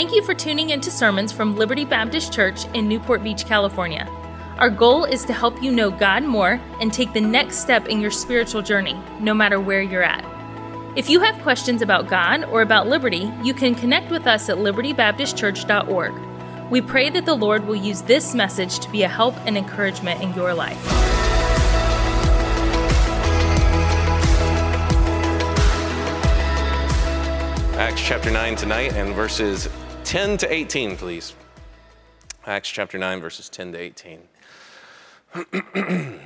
Thank you for tuning into sermons from Liberty Baptist Church in Newport Beach, California. Our goal is to help you know God more and take the next step in your spiritual journey, no matter where you're at. If you have questions about God or about Liberty, you can connect with us at libertybaptistchurch.org. We pray that the Lord will use this message to be a help and encouragement in your life. Acts chapter 9 tonight and verses 10 to 18, please. Acts chapter 9, verses 10 to 18.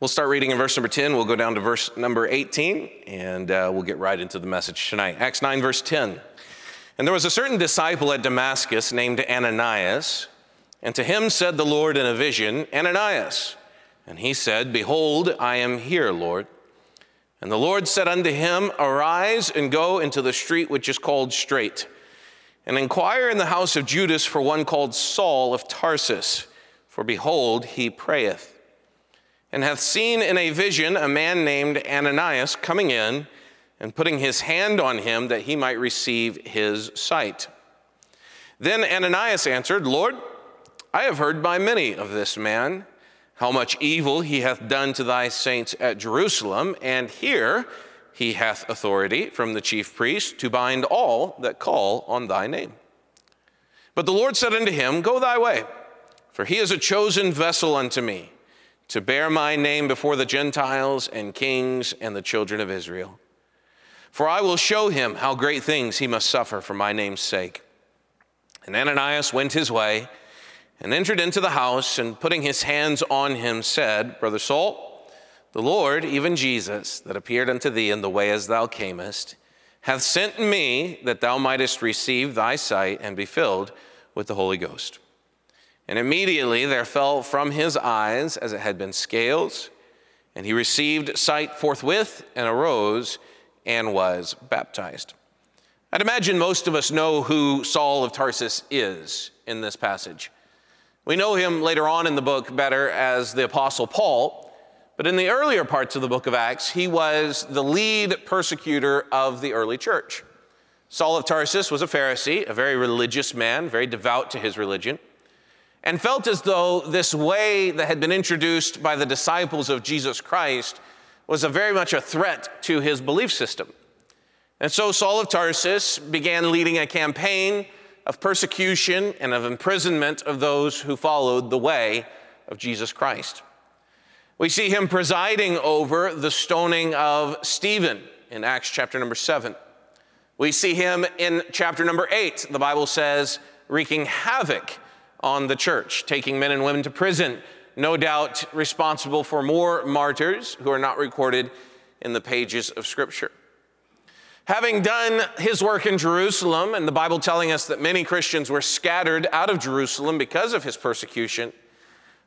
we'll start reading in verse number 10. We'll go down to verse number 18, and uh, we'll get right into the message tonight. Acts 9, verse 10. And there was a certain disciple at Damascus named Ananias, and to him said the Lord in a vision, Ananias. And he said, Behold, I am here, Lord. And the Lord said unto him, Arise and go into the street which is called Straight, and inquire in the house of Judas for one called Saul of Tarsus, for behold, he prayeth, and hath seen in a vision a man named Ananias coming in and putting his hand on him that he might receive his sight. Then Ananias answered, Lord, I have heard by many of this man how much evil he hath done to thy saints at Jerusalem, and here he hath authority from the chief priest to bind all that call on thy name. But the Lord said unto him, Go thy way, for he is a chosen vessel unto me, to bear my name before the Gentiles and kings and the children of Israel. For I will show him how great things he must suffer for my name's sake. And Ananias went his way and entered into the house, and putting his hands on him, said, Brother Saul, the Lord, even Jesus, that appeared unto thee in the way as thou camest, hath sent me that thou mightest receive thy sight and be filled with the Holy Ghost. And immediately there fell from his eyes as it had been scales, and he received sight forthwith and arose and was baptized. I'd imagine most of us know who Saul of Tarsus is in this passage. We know him later on in the book better as the Apostle Paul, but in the earlier parts of the book of Acts, he was the lead persecutor of the early church. Saul of Tarsus was a Pharisee, a very religious man, very devout to his religion, and felt as though this way that had been introduced by the disciples of Jesus Christ was a very much a threat to his belief system. And so Saul of Tarsus began leading a campaign of persecution and of imprisonment of those who followed the way of Jesus Christ. We see him presiding over the stoning of Stephen in Acts chapter number seven. We see him in chapter number eight, the Bible says, wreaking havoc on the church, taking men and women to prison, no doubt responsible for more martyrs who are not recorded in the pages of Scripture. Having done his work in Jerusalem, and the Bible telling us that many Christians were scattered out of Jerusalem because of his persecution,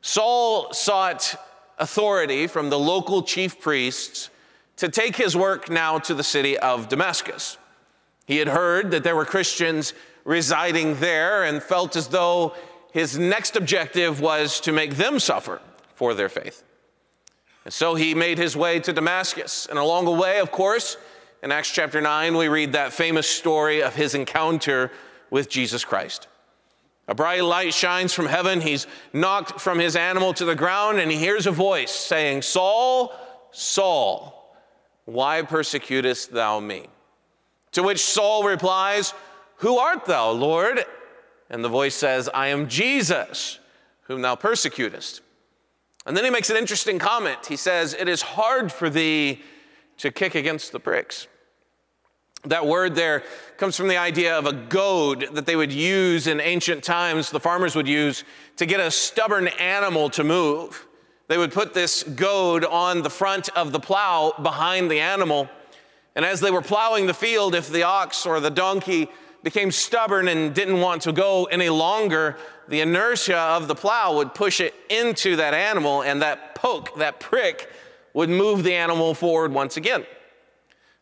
Saul sought authority from the local chief priests to take his work now to the city of Damascus. He had heard that there were Christians residing there and felt as though his next objective was to make them suffer for their faith. And so he made his way to Damascus. And along the way, of course, in Acts chapter 9, we read that famous story of his encounter with Jesus Christ. A bright light shines from heaven. He's knocked from his animal to the ground, and he hears a voice saying, Saul, Saul, why persecutest thou me? To which Saul replies, Who art thou, Lord? And the voice says, I am Jesus, whom thou persecutest. And then he makes an interesting comment. He says, It is hard for thee to kick against the pricks. That word there comes from the idea of a goad that they would use in ancient times, the farmers would use to get a stubborn animal to move. They would put this goad on the front of the plow behind the animal. And as they were plowing the field, if the ox or the donkey became stubborn and didn't want to go any longer, the inertia of the plow would push it into that animal, and that poke, that prick, would move the animal forward once again.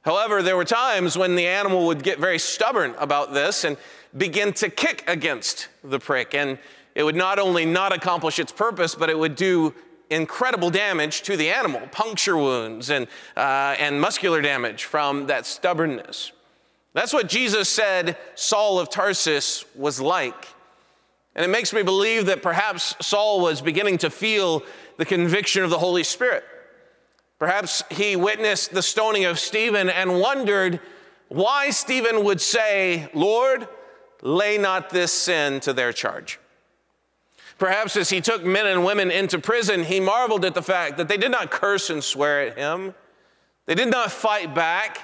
However, there were times when the animal would get very stubborn about this and begin to kick against the prick. And it would not only not accomplish its purpose, but it would do incredible damage to the animal, puncture wounds and, uh, and muscular damage from that stubbornness. That's what Jesus said Saul of Tarsus was like. And it makes me believe that perhaps Saul was beginning to feel the conviction of the Holy Spirit. Perhaps he witnessed the stoning of Stephen and wondered why Stephen would say, Lord, lay not this sin to their charge. Perhaps as he took men and women into prison, he marveled at the fact that they did not curse and swear at him. They did not fight back,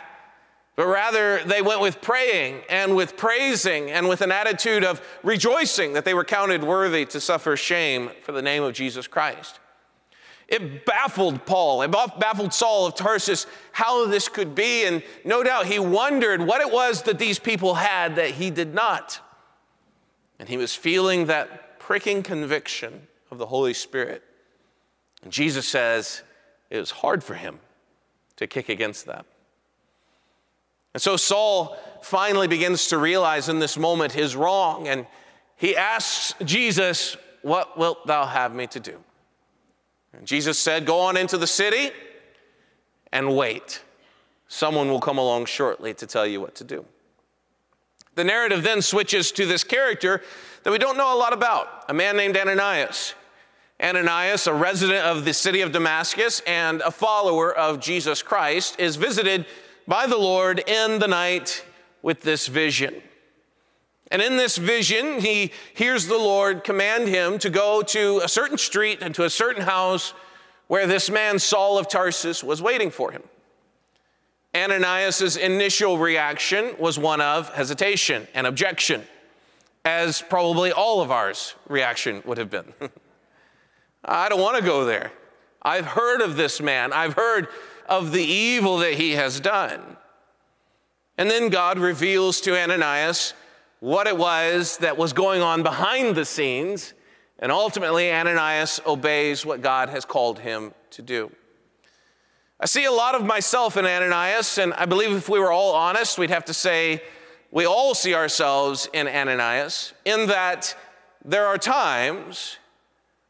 but rather they went with praying and with praising and with an attitude of rejoicing that they were counted worthy to suffer shame for the name of Jesus Christ. It baffled Paul, it baffled Saul of Tarsus how this could be, and no doubt he wondered what it was that these people had that he did not. And he was feeling that pricking conviction of the Holy Spirit. And Jesus says it was hard for him to kick against that. And so Saul finally begins to realize in this moment his wrong, and he asks Jesus, What wilt thou have me to do? And Jesus said, Go on into the city and wait. Someone will come along shortly to tell you what to do. The narrative then switches to this character that we don't know a lot about a man named Ananias. Ananias, a resident of the city of Damascus and a follower of Jesus Christ, is visited by the Lord in the night with this vision. And in this vision, he hears the Lord command him to go to a certain street and to a certain house where this man, Saul of Tarsus, was waiting for him. Ananias' initial reaction was one of hesitation and objection, as probably all of ours reaction would have been. I don't want to go there. I've heard of this man. I've heard of the evil that he has done. And then God reveals to Ananias what it was that was going on behind the scenes, and ultimately Ananias obeys what God has called him to do. I see a lot of myself in Ananias, and I believe if we were all honest, we'd have to say we all see ourselves in Ananias, in that there are times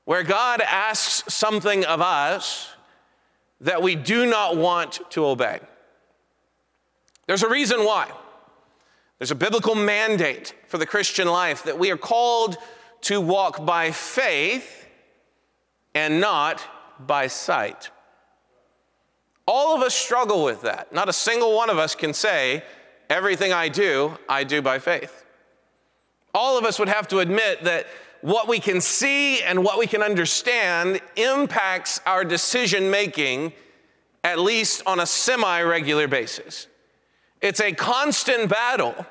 where God asks something of us that we do not want to obey. There's a reason why. There's a biblical mandate for the Christian life that we are called to walk by faith and not by sight. All of us struggle with that. Not a single one of us can say, everything I do, I do by faith. All of us would have to admit that what we can see and what we can understand impacts our decision making, at least on a semi regular basis. It's a constant battle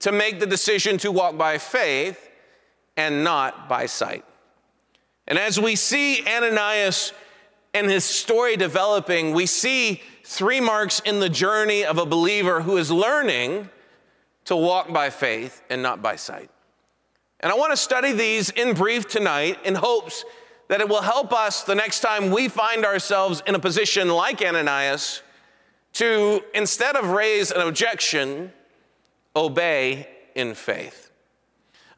to make the decision to walk by faith and not by sight. And as we see Ananias and his story developing, we see three marks in the journey of a believer who is learning to walk by faith and not by sight. And I want to study these in brief tonight in hopes that it will help us the next time we find ourselves in a position like Ananias to, instead of raise an objection, obey in faith.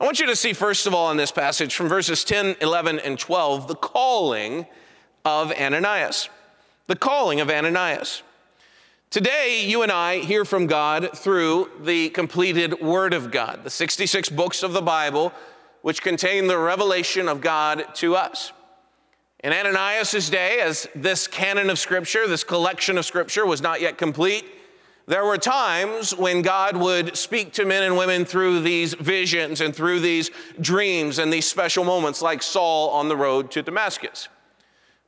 I want you to see, first of all, in this passage from verses 10, 11, and 12, the calling of Ananias. The calling of Ananias. Today, you and I hear from God through the completed Word of God, the 66 books of the Bible, which contain the revelation of God to us. In Ananias' day, as this canon of Scripture, this collection of Scripture was not yet complete, there were times when God would speak to men and women through these visions and through these dreams and these special moments, like Saul on the road to Damascus.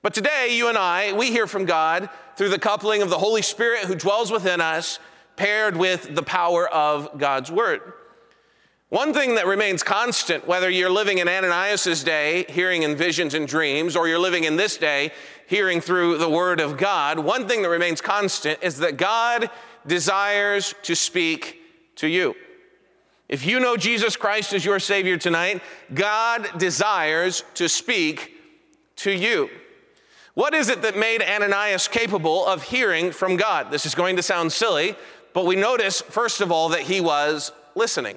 But today, you and I, we hear from God through the coupling of the Holy Spirit who dwells within us, paired with the power of God's Word. One thing that remains constant, whether you're living in Ananias' day, hearing in visions and dreams, or you're living in this day, hearing through the Word of God, one thing that remains constant is that God desires to speak to you. If you know Jesus Christ as your Savior tonight, God desires to speak to you. What is it that made Ananias capable of hearing from God? This is going to sound silly, but we notice, first of all, that he was listening.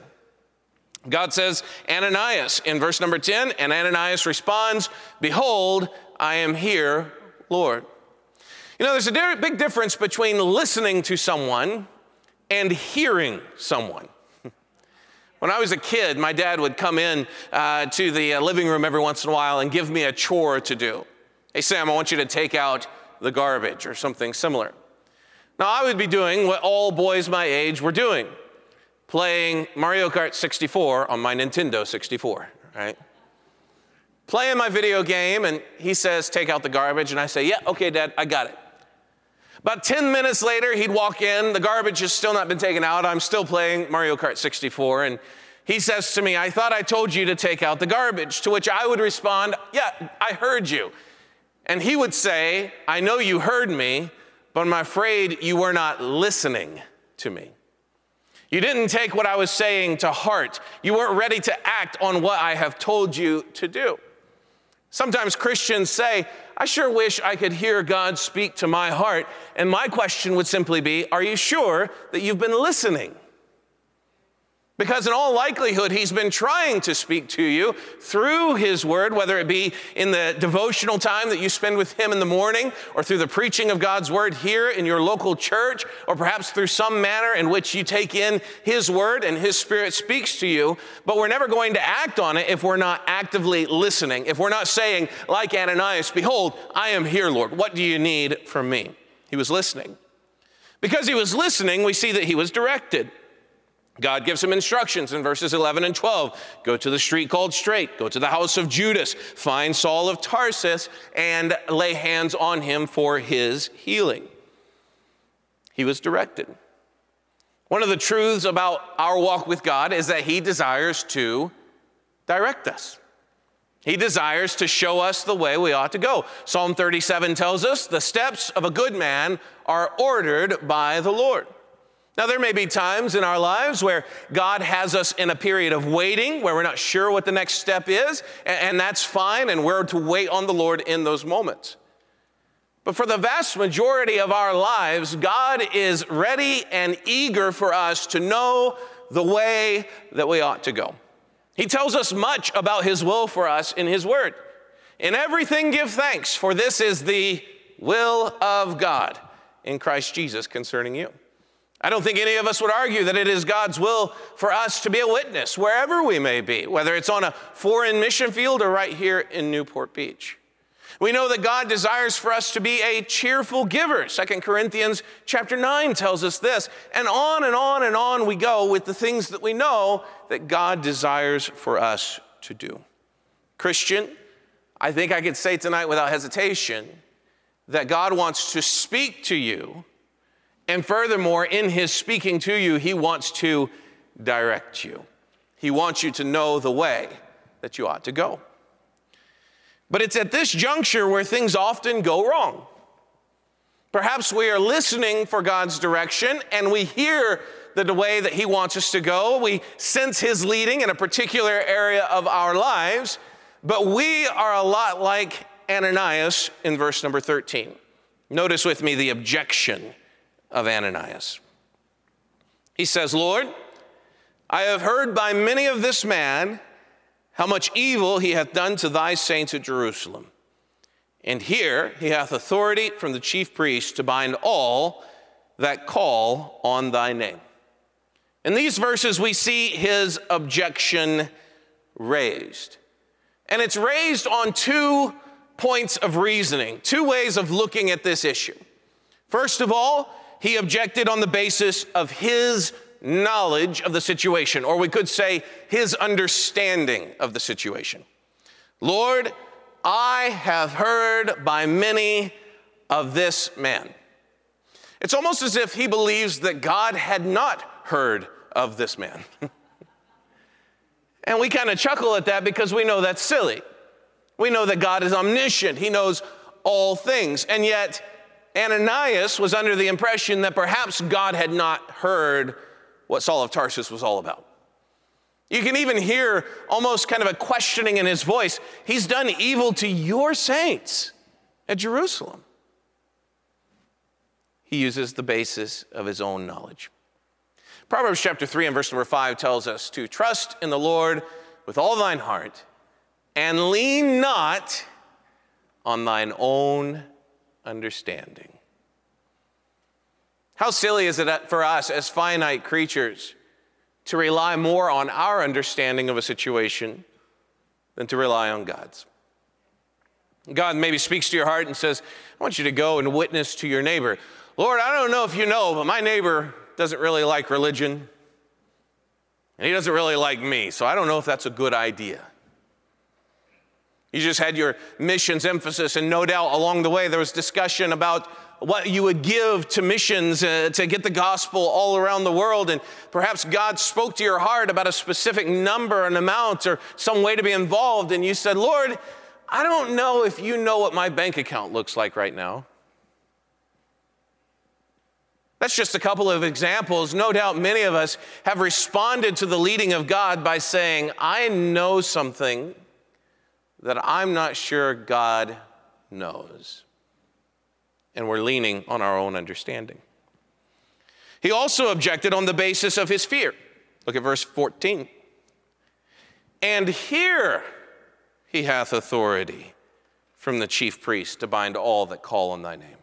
God says, Ananias, in verse number 10, and Ananias responds, Behold, I am here, Lord. You know, there's a big difference between listening to someone and hearing someone. When I was a kid, my dad would come in uh, to the uh, living room every once in a while and give me a chore to do. Hey, Sam, I want you to take out the garbage or something similar. Now, I would be doing what all boys my age were doing playing Mario Kart 64 on my Nintendo 64, right? Playing my video game, and he says, Take out the garbage. And I say, Yeah, okay, Dad, I got it. About 10 minutes later, he'd walk in. The garbage has still not been taken out. I'm still playing Mario Kart 64. And he says to me, I thought I told you to take out the garbage. To which I would respond, Yeah, I heard you. And he would say, I know you heard me, but I'm afraid you were not listening to me. You didn't take what I was saying to heart. You weren't ready to act on what I have told you to do. Sometimes Christians say, I sure wish I could hear God speak to my heart. And my question would simply be Are you sure that you've been listening? Because, in all likelihood, he's been trying to speak to you through his word, whether it be in the devotional time that you spend with him in the morning, or through the preaching of God's word here in your local church, or perhaps through some manner in which you take in his word and his spirit speaks to you. But we're never going to act on it if we're not actively listening, if we're not saying, like Ananias, Behold, I am here, Lord. What do you need from me? He was listening. Because he was listening, we see that he was directed. God gives him instructions in verses 11 and 12. Go to the street called Straight, go to the house of Judas, find Saul of Tarsus, and lay hands on him for his healing. He was directed. One of the truths about our walk with God is that he desires to direct us. He desires to show us the way we ought to go. Psalm 37 tells us the steps of a good man are ordered by the Lord. Now, there may be times in our lives where God has us in a period of waiting, where we're not sure what the next step is, and that's fine, and we're to wait on the Lord in those moments. But for the vast majority of our lives, God is ready and eager for us to know the way that we ought to go. He tells us much about His will for us in His Word. In everything, give thanks, for this is the will of God in Christ Jesus concerning you. I don't think any of us would argue that it is God's will for us to be a witness wherever we may be, whether it's on a foreign mission field or right here in Newport Beach. We know that God desires for us to be a cheerful giver. Second Corinthians chapter 9 tells us this. And on and on and on we go with the things that we know that God desires for us to do. Christian, I think I could say tonight without hesitation that God wants to speak to you and furthermore, in his speaking to you, he wants to direct you. He wants you to know the way that you ought to go. But it's at this juncture where things often go wrong. Perhaps we are listening for God's direction and we hear the way that He wants us to go. We sense His leading in a particular area of our lives, but we are a lot like Ananias in verse number 13. Notice with me the objection of Ananias. He says, Lord, I have heard by many of this man how much evil he hath done to thy saints at Jerusalem. And here he hath authority from the chief priest to bind all that call on thy name. In these verses, we see his objection raised. And it's raised on two points of reasoning, two ways of looking at this issue. First of all, he objected on the basis of his knowledge of the situation, or we could say his understanding of the situation. Lord, I have heard by many of this man. It's almost as if he believes that God had not heard of this man. and we kind of chuckle at that because we know that's silly. We know that God is omniscient, He knows all things. And yet, Ananias was under the impression that perhaps God had not heard what Saul of Tarsus was all about. You can even hear almost kind of a questioning in his voice. He's done evil to your saints at Jerusalem. He uses the basis of his own knowledge. Proverbs chapter 3 and verse number 5 tells us to trust in the Lord with all thine heart and lean not on thine own understanding. How silly is it for us as finite creatures to rely more on our understanding of a situation than to rely on God's? God maybe speaks to your heart and says, I want you to go and witness to your neighbor. Lord, I don't know if you know, but my neighbor doesn't really like religion, and he doesn't really like me, so I don't know if that's a good idea. You just had your missions emphasis, and no doubt along the way there was discussion about what you would give to missions uh, to get the gospel all around the world. And perhaps God spoke to your heart about a specific number, an amount, or some way to be involved. And you said, Lord, I don't know if you know what my bank account looks like right now. That's just a couple of examples. No doubt many of us have responded to the leading of God by saying, I know something that I'm not sure God knows. And we're leaning on our own understanding. He also objected on the basis of his fear. Look at verse 14. And here he hath authority from the chief priest to bind all that call on thy name.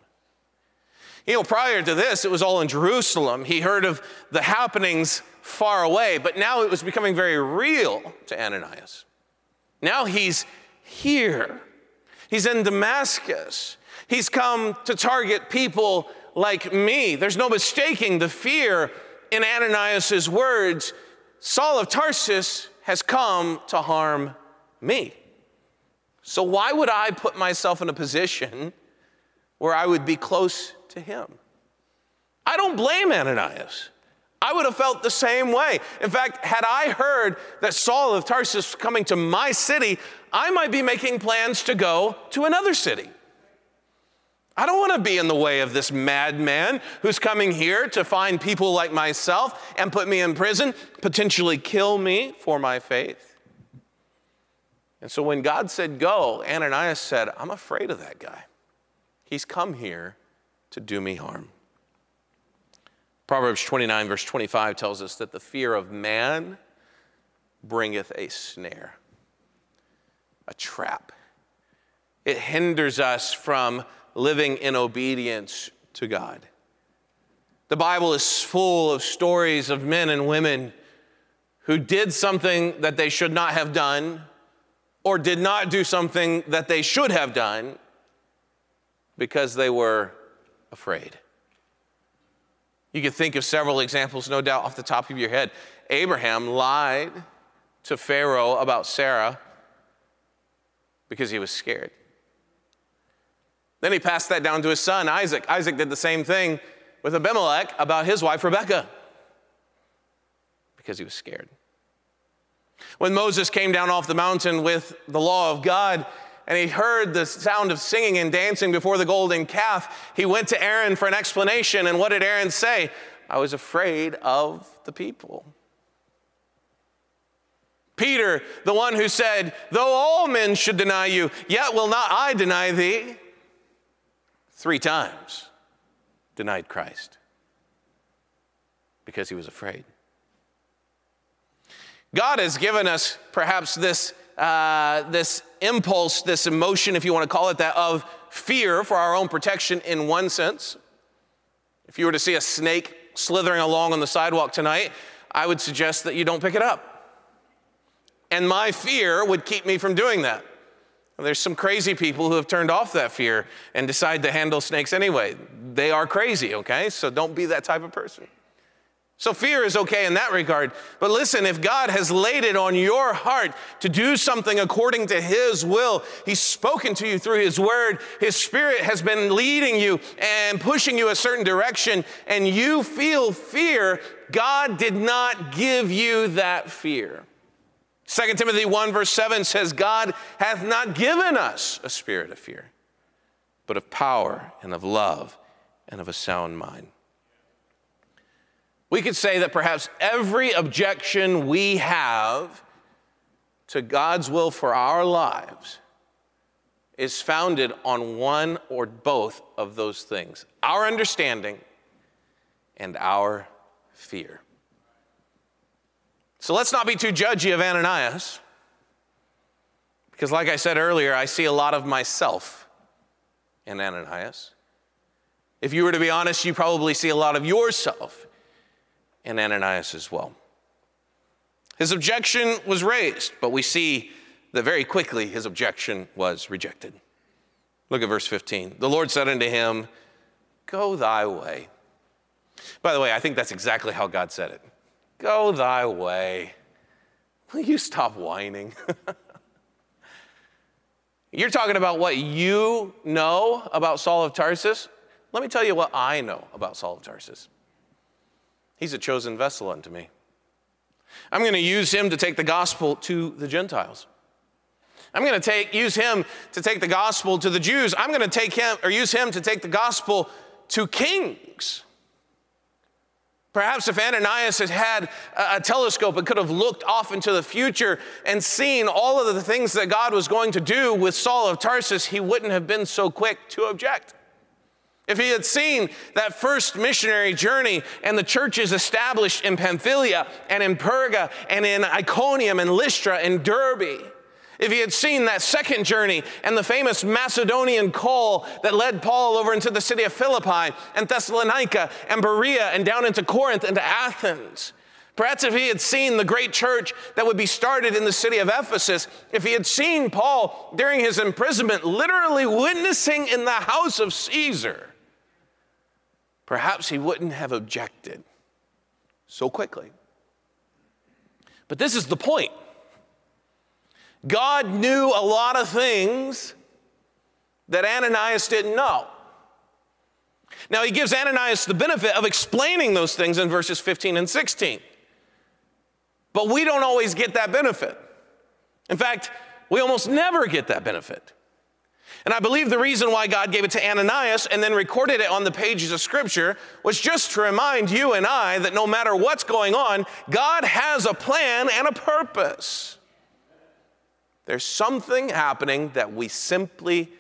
You know, prior to this, it was all in Jerusalem. He heard of the happenings far away, but now it was becoming very real to Ananias. Now he's here, he's in Damascus. He's come to target people like me. There's no mistaking the fear in Ananias' words. Saul of Tarsus has come to harm me. So, why would I put myself in a position where I would be close to him? I don't blame Ananias. I would have felt the same way. In fact, had I heard that Saul of Tarsus was coming to my city, I might be making plans to go to another city. I don't want to be in the way of this madman who's coming here to find people like myself and put me in prison, potentially kill me for my faith. And so when God said go, Ananias said, I'm afraid of that guy. He's come here to do me harm. Proverbs 29, verse 25 tells us that the fear of man bringeth a snare, a trap. It hinders us from living in obedience to God. The Bible is full of stories of men and women who did something that they should not have done or did not do something that they should have done because they were afraid. You could think of several examples, no doubt, off the top of your head. Abraham lied to Pharaoh about Sarah because he was scared. Then he passed that down to his son, Isaac. Isaac did the same thing with Abimelech about his wife, Rebekah, because he was scared. When Moses came down off the mountain with the law of God, and he heard the sound of singing and dancing before the golden calf, he went to Aaron for an explanation. And what did Aaron say? I was afraid of the people. Peter, the one who said, Though all men should deny you, yet will not I deny thee, three times denied Christ because he was afraid. God has given us perhaps this, uh, this impulse, this emotion, if you want to call it that, of fear for our own protection in one sense. If you were to see a snake slithering along on the sidewalk tonight, I would suggest that you don't pick it up. And my fear would keep me from doing that. There's some crazy people who have turned off that fear and decide to handle snakes anyway. They are crazy, okay? So don't be that type of person. So fear is okay in that regard. But listen, if God has laid it on your heart to do something according to His will, He's spoken to you through His word, His Spirit has been leading you and pushing you a certain direction, and you feel fear, God did not give you that fear. 2 Timothy 1, verse 7 says, God hath not given us a spirit of fear, but of power and of love and of a sound mind. We could say that perhaps every objection we have to God's will for our lives is founded on one or both of those things our understanding and our fear. So let's not be too judgy of Ananias. Because, like I said earlier, I see a lot of myself in Ananias. If you were to be honest, you probably see a lot of yourself in Ananias as well. His objection was raised, but we see that very quickly his objection was rejected. Look at verse 15. The Lord said unto him, Go thy way. By the way, I think that's exactly how God said it. Go thy way. Will you stop whining? You're talking about what you know about Saul of Tarsus. Let me tell you what I know about Saul of Tarsus. He's a chosen vessel unto me. I'm going to use him to take the gospel to the Gentiles. I'm going to take, use him to take the gospel to the Jews. I'm going to take him or use him to take the gospel to kings. Perhaps if Ananias had had a telescope, it could have looked off into the future and seen all of the things that God was going to do with Saul of Tarsus, he wouldn't have been so quick to object. If he had seen that first missionary journey and the churches established in Pamphylia and in Perga and in Iconium and Lystra and Derbe, if he had seen that second journey and the famous Macedonian call that led Paul over into the city of Philippi and Thessalonica and Berea and down into Corinth and to Athens, Perhaps if he had seen the great church that would be started in the city of Ephesus, if he had seen Paul during his imprisonment literally witnessing in the house of Caesar, perhaps he wouldn't have objected so quickly. But this is the point. God knew a lot of things that Ananias didn't know. Now, he gives Ananias the benefit of explaining those things in verses 15 and 16. But we don't always get that benefit. In fact, we almost never get that benefit. And I believe the reason why God gave it to Ananias and then recorded it on the pages of Scripture was just to remind you and I that no matter what's going on, God has a plan and a purpose. There's something happening that we simply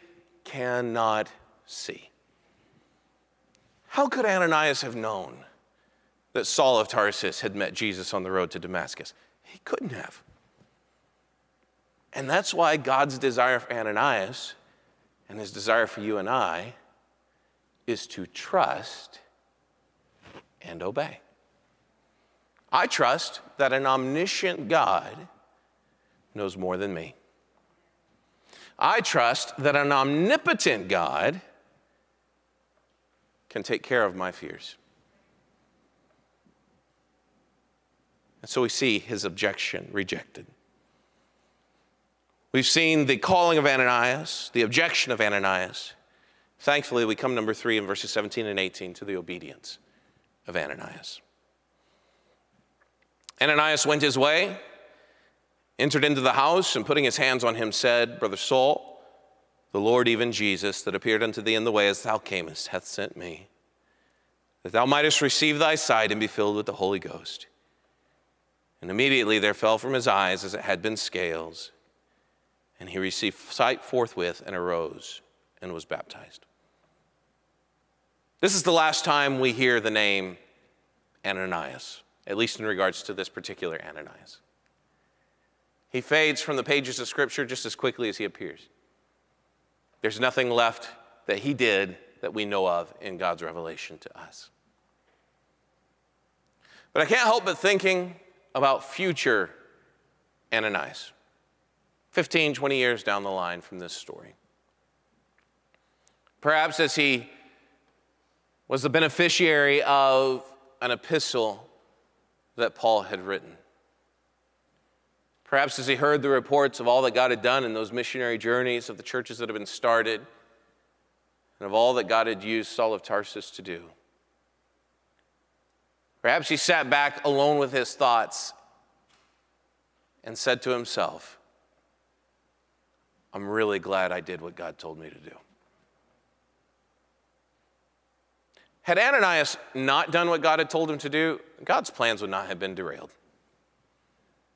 cannot see. How could Ananias have known that Saul of Tarsus had met Jesus on the road to Damascus? He couldn't have. And that's why God's desire for Ananias and his desire for you and I is to trust and obey. I trust that an omniscient God knows more than me. I trust that an omnipotent God can take care of my fears. And so we see his objection rejected. We've seen the calling of Ananias, the objection of Ananias. Thankfully, we come number three in verses 17 and 18 to the obedience of Ananias. Ananias went his way entered into the house and putting his hands on him said, Brother Saul, the Lord, even Jesus, that appeared unto thee in the way as thou camest, hath sent me, that thou mightest receive thy sight and be filled with the Holy Ghost. And immediately there fell from his eyes as it had been scales, and he received sight forthwith and arose and was baptized. This is the last time we hear the name Ananias, at least in regards to this particular Ananias. He fades from the pages of Scripture just as quickly as he appears. There's nothing left that he did that we know of in God's revelation to us. But I can't help but thinking about future Ananias, 15, 20 years down the line from this story. Perhaps as he was the beneficiary of an epistle that Paul had written. Perhaps as he heard the reports of all that God had done in those missionary journeys, of the churches that had been started, and of all that God had used Saul of Tarsus to do. Perhaps he sat back alone with his thoughts and said to himself, I'm really glad I did what God told me to do. Had Ananias not done what God had told him to do, God's plans would not have been derailed.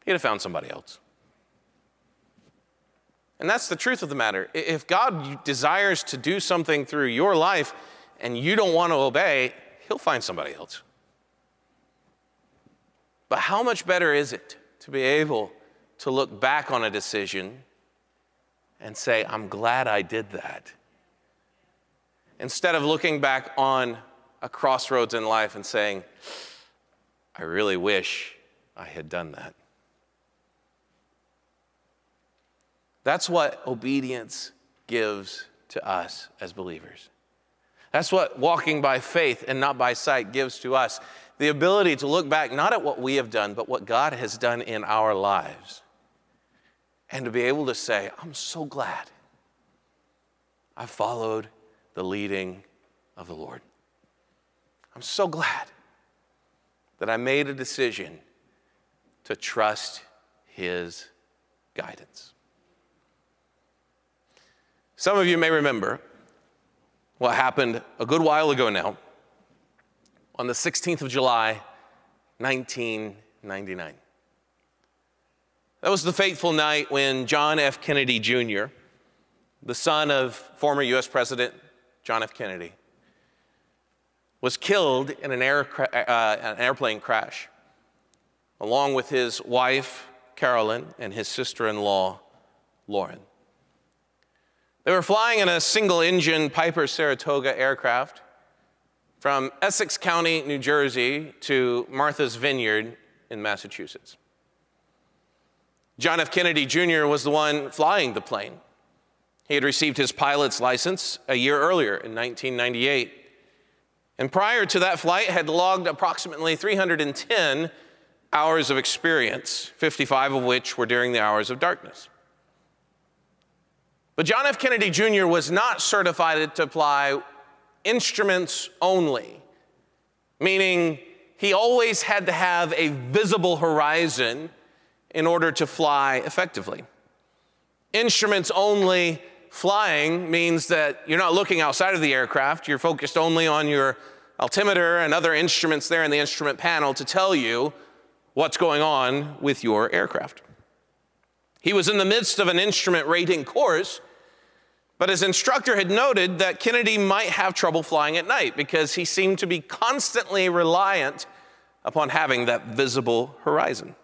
He'd have found somebody else. And that's the truth of the matter. If God desires to do something through your life and you don't want to obey, He'll find somebody else. But how much better is it to be able to look back on a decision and say, I'm glad I did that? Instead of looking back on a crossroads in life and saying, I really wish I had done that. That's what obedience gives to us as believers. That's what walking by faith and not by sight gives to us the ability to look back not at what we have done, but what God has done in our lives. And to be able to say, I'm so glad I followed the leading of the Lord. I'm so glad that I made a decision to trust His guidance. Some of you may remember what happened a good while ago now on the 16th of July, 1999. That was the fateful night when John F. Kennedy Jr., the son of former US President John F. Kennedy, was killed in an, air, uh, an airplane crash, along with his wife, Carolyn, and his sister in law, Lauren. They were flying in a single engine Piper Saratoga aircraft from Essex County, New Jersey to Martha's Vineyard in Massachusetts. John F. Kennedy Jr. was the one flying the plane. He had received his pilot's license a year earlier in 1998 and prior to that flight had logged approximately 310 hours of experience, 55 of which were during the hours of darkness. But John F. Kennedy Jr. was not certified to fly instruments only, meaning he always had to have a visible horizon in order to fly effectively. Instruments only flying means that you're not looking outside of the aircraft, you're focused only on your altimeter and other instruments there in the instrument panel to tell you what's going on with your aircraft. He was in the midst of an instrument rating course, but his instructor had noted that Kennedy might have trouble flying at night because he seemed to be constantly reliant upon having that visible horizon.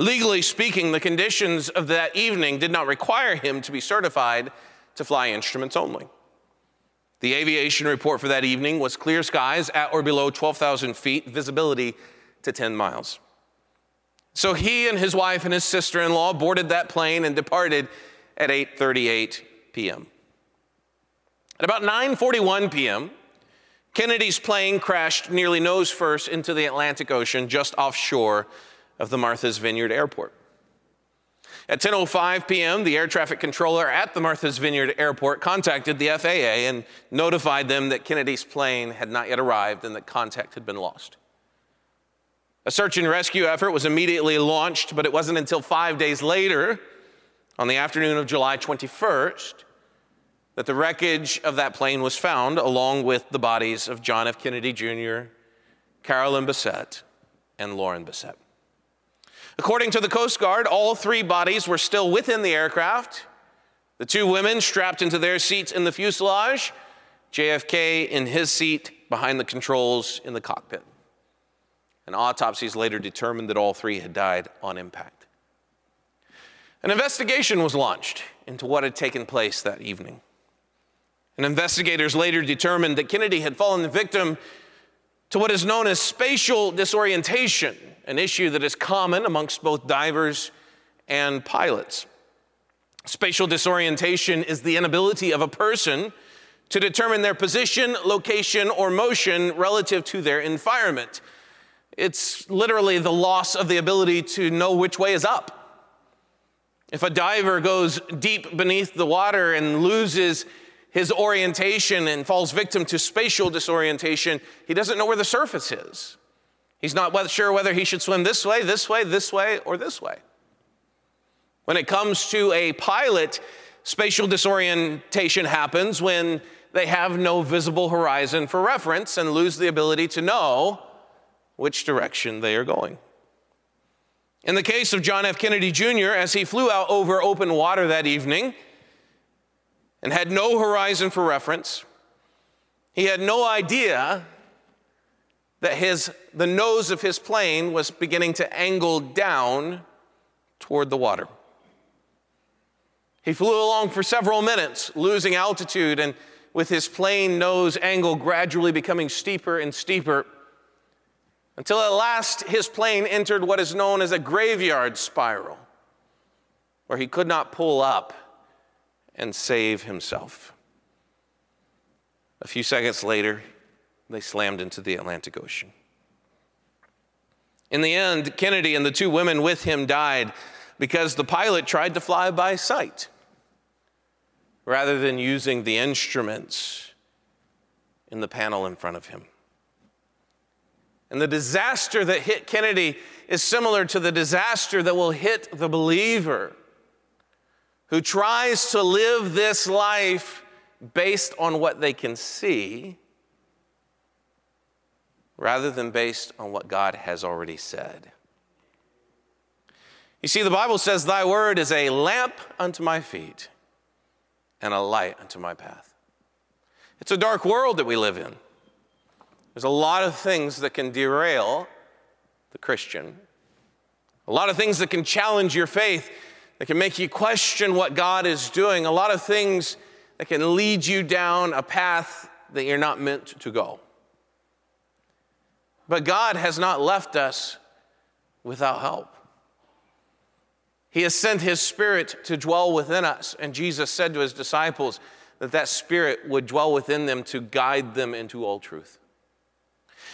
Legally speaking, the conditions of that evening did not require him to be certified to fly instruments only. The aviation report for that evening was clear skies at or below 12,000 feet, visibility to 10 miles. So he and his wife and his sister-in-law boarded that plane and departed at 8:38 p.m. At about 9:41 p.m., Kennedy's plane crashed nearly nose first into the Atlantic Ocean just offshore of the Martha's Vineyard Airport. At 10:05 p.m., the air traffic controller at the Martha's Vineyard Airport contacted the FAA and notified them that Kennedy's plane had not yet arrived and that contact had been lost. A search and rescue effort was immediately launched, but it wasn't until 5 days later, on the afternoon of July 21st, that the wreckage of that plane was found along with the bodies of John F. Kennedy Jr., Carolyn Bessette, and Lauren Bessette. According to the Coast Guard, all three bodies were still within the aircraft. The two women strapped into their seats in the fuselage, JFK in his seat behind the controls in the cockpit. And autopsies later determined that all three had died on impact. An investigation was launched into what had taken place that evening. And investigators later determined that Kennedy had fallen victim to what is known as spatial disorientation an issue that is common amongst both divers and pilots. Spatial disorientation is the inability of a person to determine their position, location, or motion relative to their environment. It's literally the loss of the ability to know which way is up. If a diver goes deep beneath the water and loses his orientation and falls victim to spatial disorientation, he doesn't know where the surface is. He's not sure whether he should swim this way, this way, this way, or this way. When it comes to a pilot, spatial disorientation happens when they have no visible horizon for reference and lose the ability to know which direction they are going. In the case of John F. Kennedy Jr., as he flew out over open water that evening and had no horizon for reference, he had no idea that his, the nose of his plane was beginning to angle down toward the water. He flew along for several minutes, losing altitude and with his plane nose angle gradually becoming steeper and steeper until at last his plane entered what is known as a graveyard spiral, where he could not pull up and save himself. A few seconds later, they slammed into the Atlantic Ocean. In the end, Kennedy and the two women with him died because the pilot tried to fly by sight rather than using the instruments in the panel in front of him. And the disaster that hit Kennedy is similar to the disaster that will hit the believer who tries to live this life based on what they can see rather than based on what God has already said. You see, the Bible says, Thy word is a lamp unto my feet and a light unto my path. It's a dark world that we live in. There's a lot of things that can derail the Christian, a lot of things that can challenge your faith, that can make you question what God is doing, a lot of things that can lead you down a path that you're not meant to go. But God has not left us without help. He has sent His Spirit to dwell within us. And Jesus said to His disciples that that Spirit would dwell within them to guide them into all truth.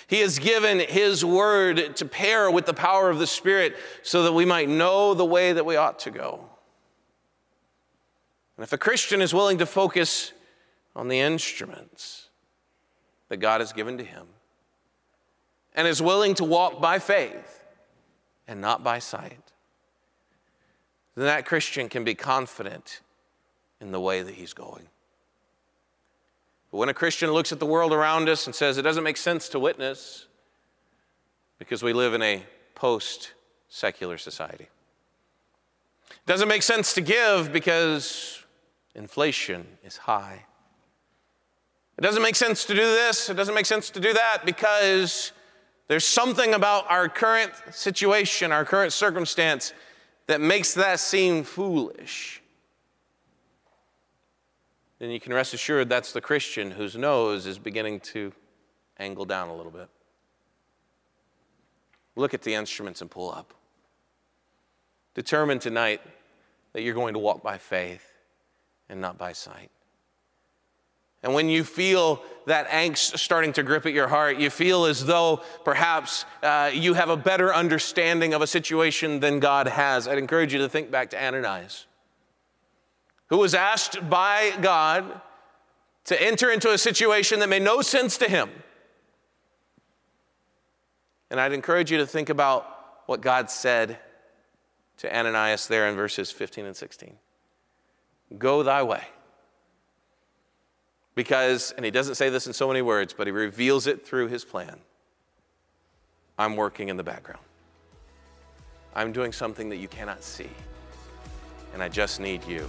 He has given His Word to pair with the power of the Spirit so that we might know the way that we ought to go. And if a Christian is willing to focus on the instruments that God has given to him and is willing to walk by faith and not by sight, then that Christian can be confident in the way that he's going. But when a Christian looks at the world around us and says it doesn't make sense to witness because we live in a post secular society, it doesn't make sense to give because inflation is high. It doesn't make sense to do this, it doesn't make sense to do that because there's something about our current situation, our current circumstance that makes that seem foolish, then you can rest assured that's the Christian whose nose is beginning to angle down a little bit. Look at the instruments and pull up. Determine tonight that you're going to walk by faith and not by sight. And when you feel that angst starting to grip at your heart, you feel as though perhaps uh, you have a better understanding of a situation than God has. I'd encourage you to think back to Ananias, who was asked by God to enter into a situation that made no sense to him. And I'd encourage you to think about what God said to Ananias there in verses 15 and 16 Go thy way because, and he doesn't say this in so many words, but he reveals it through his plan. I'm working in the background. I'm doing something that you cannot see. And I just need you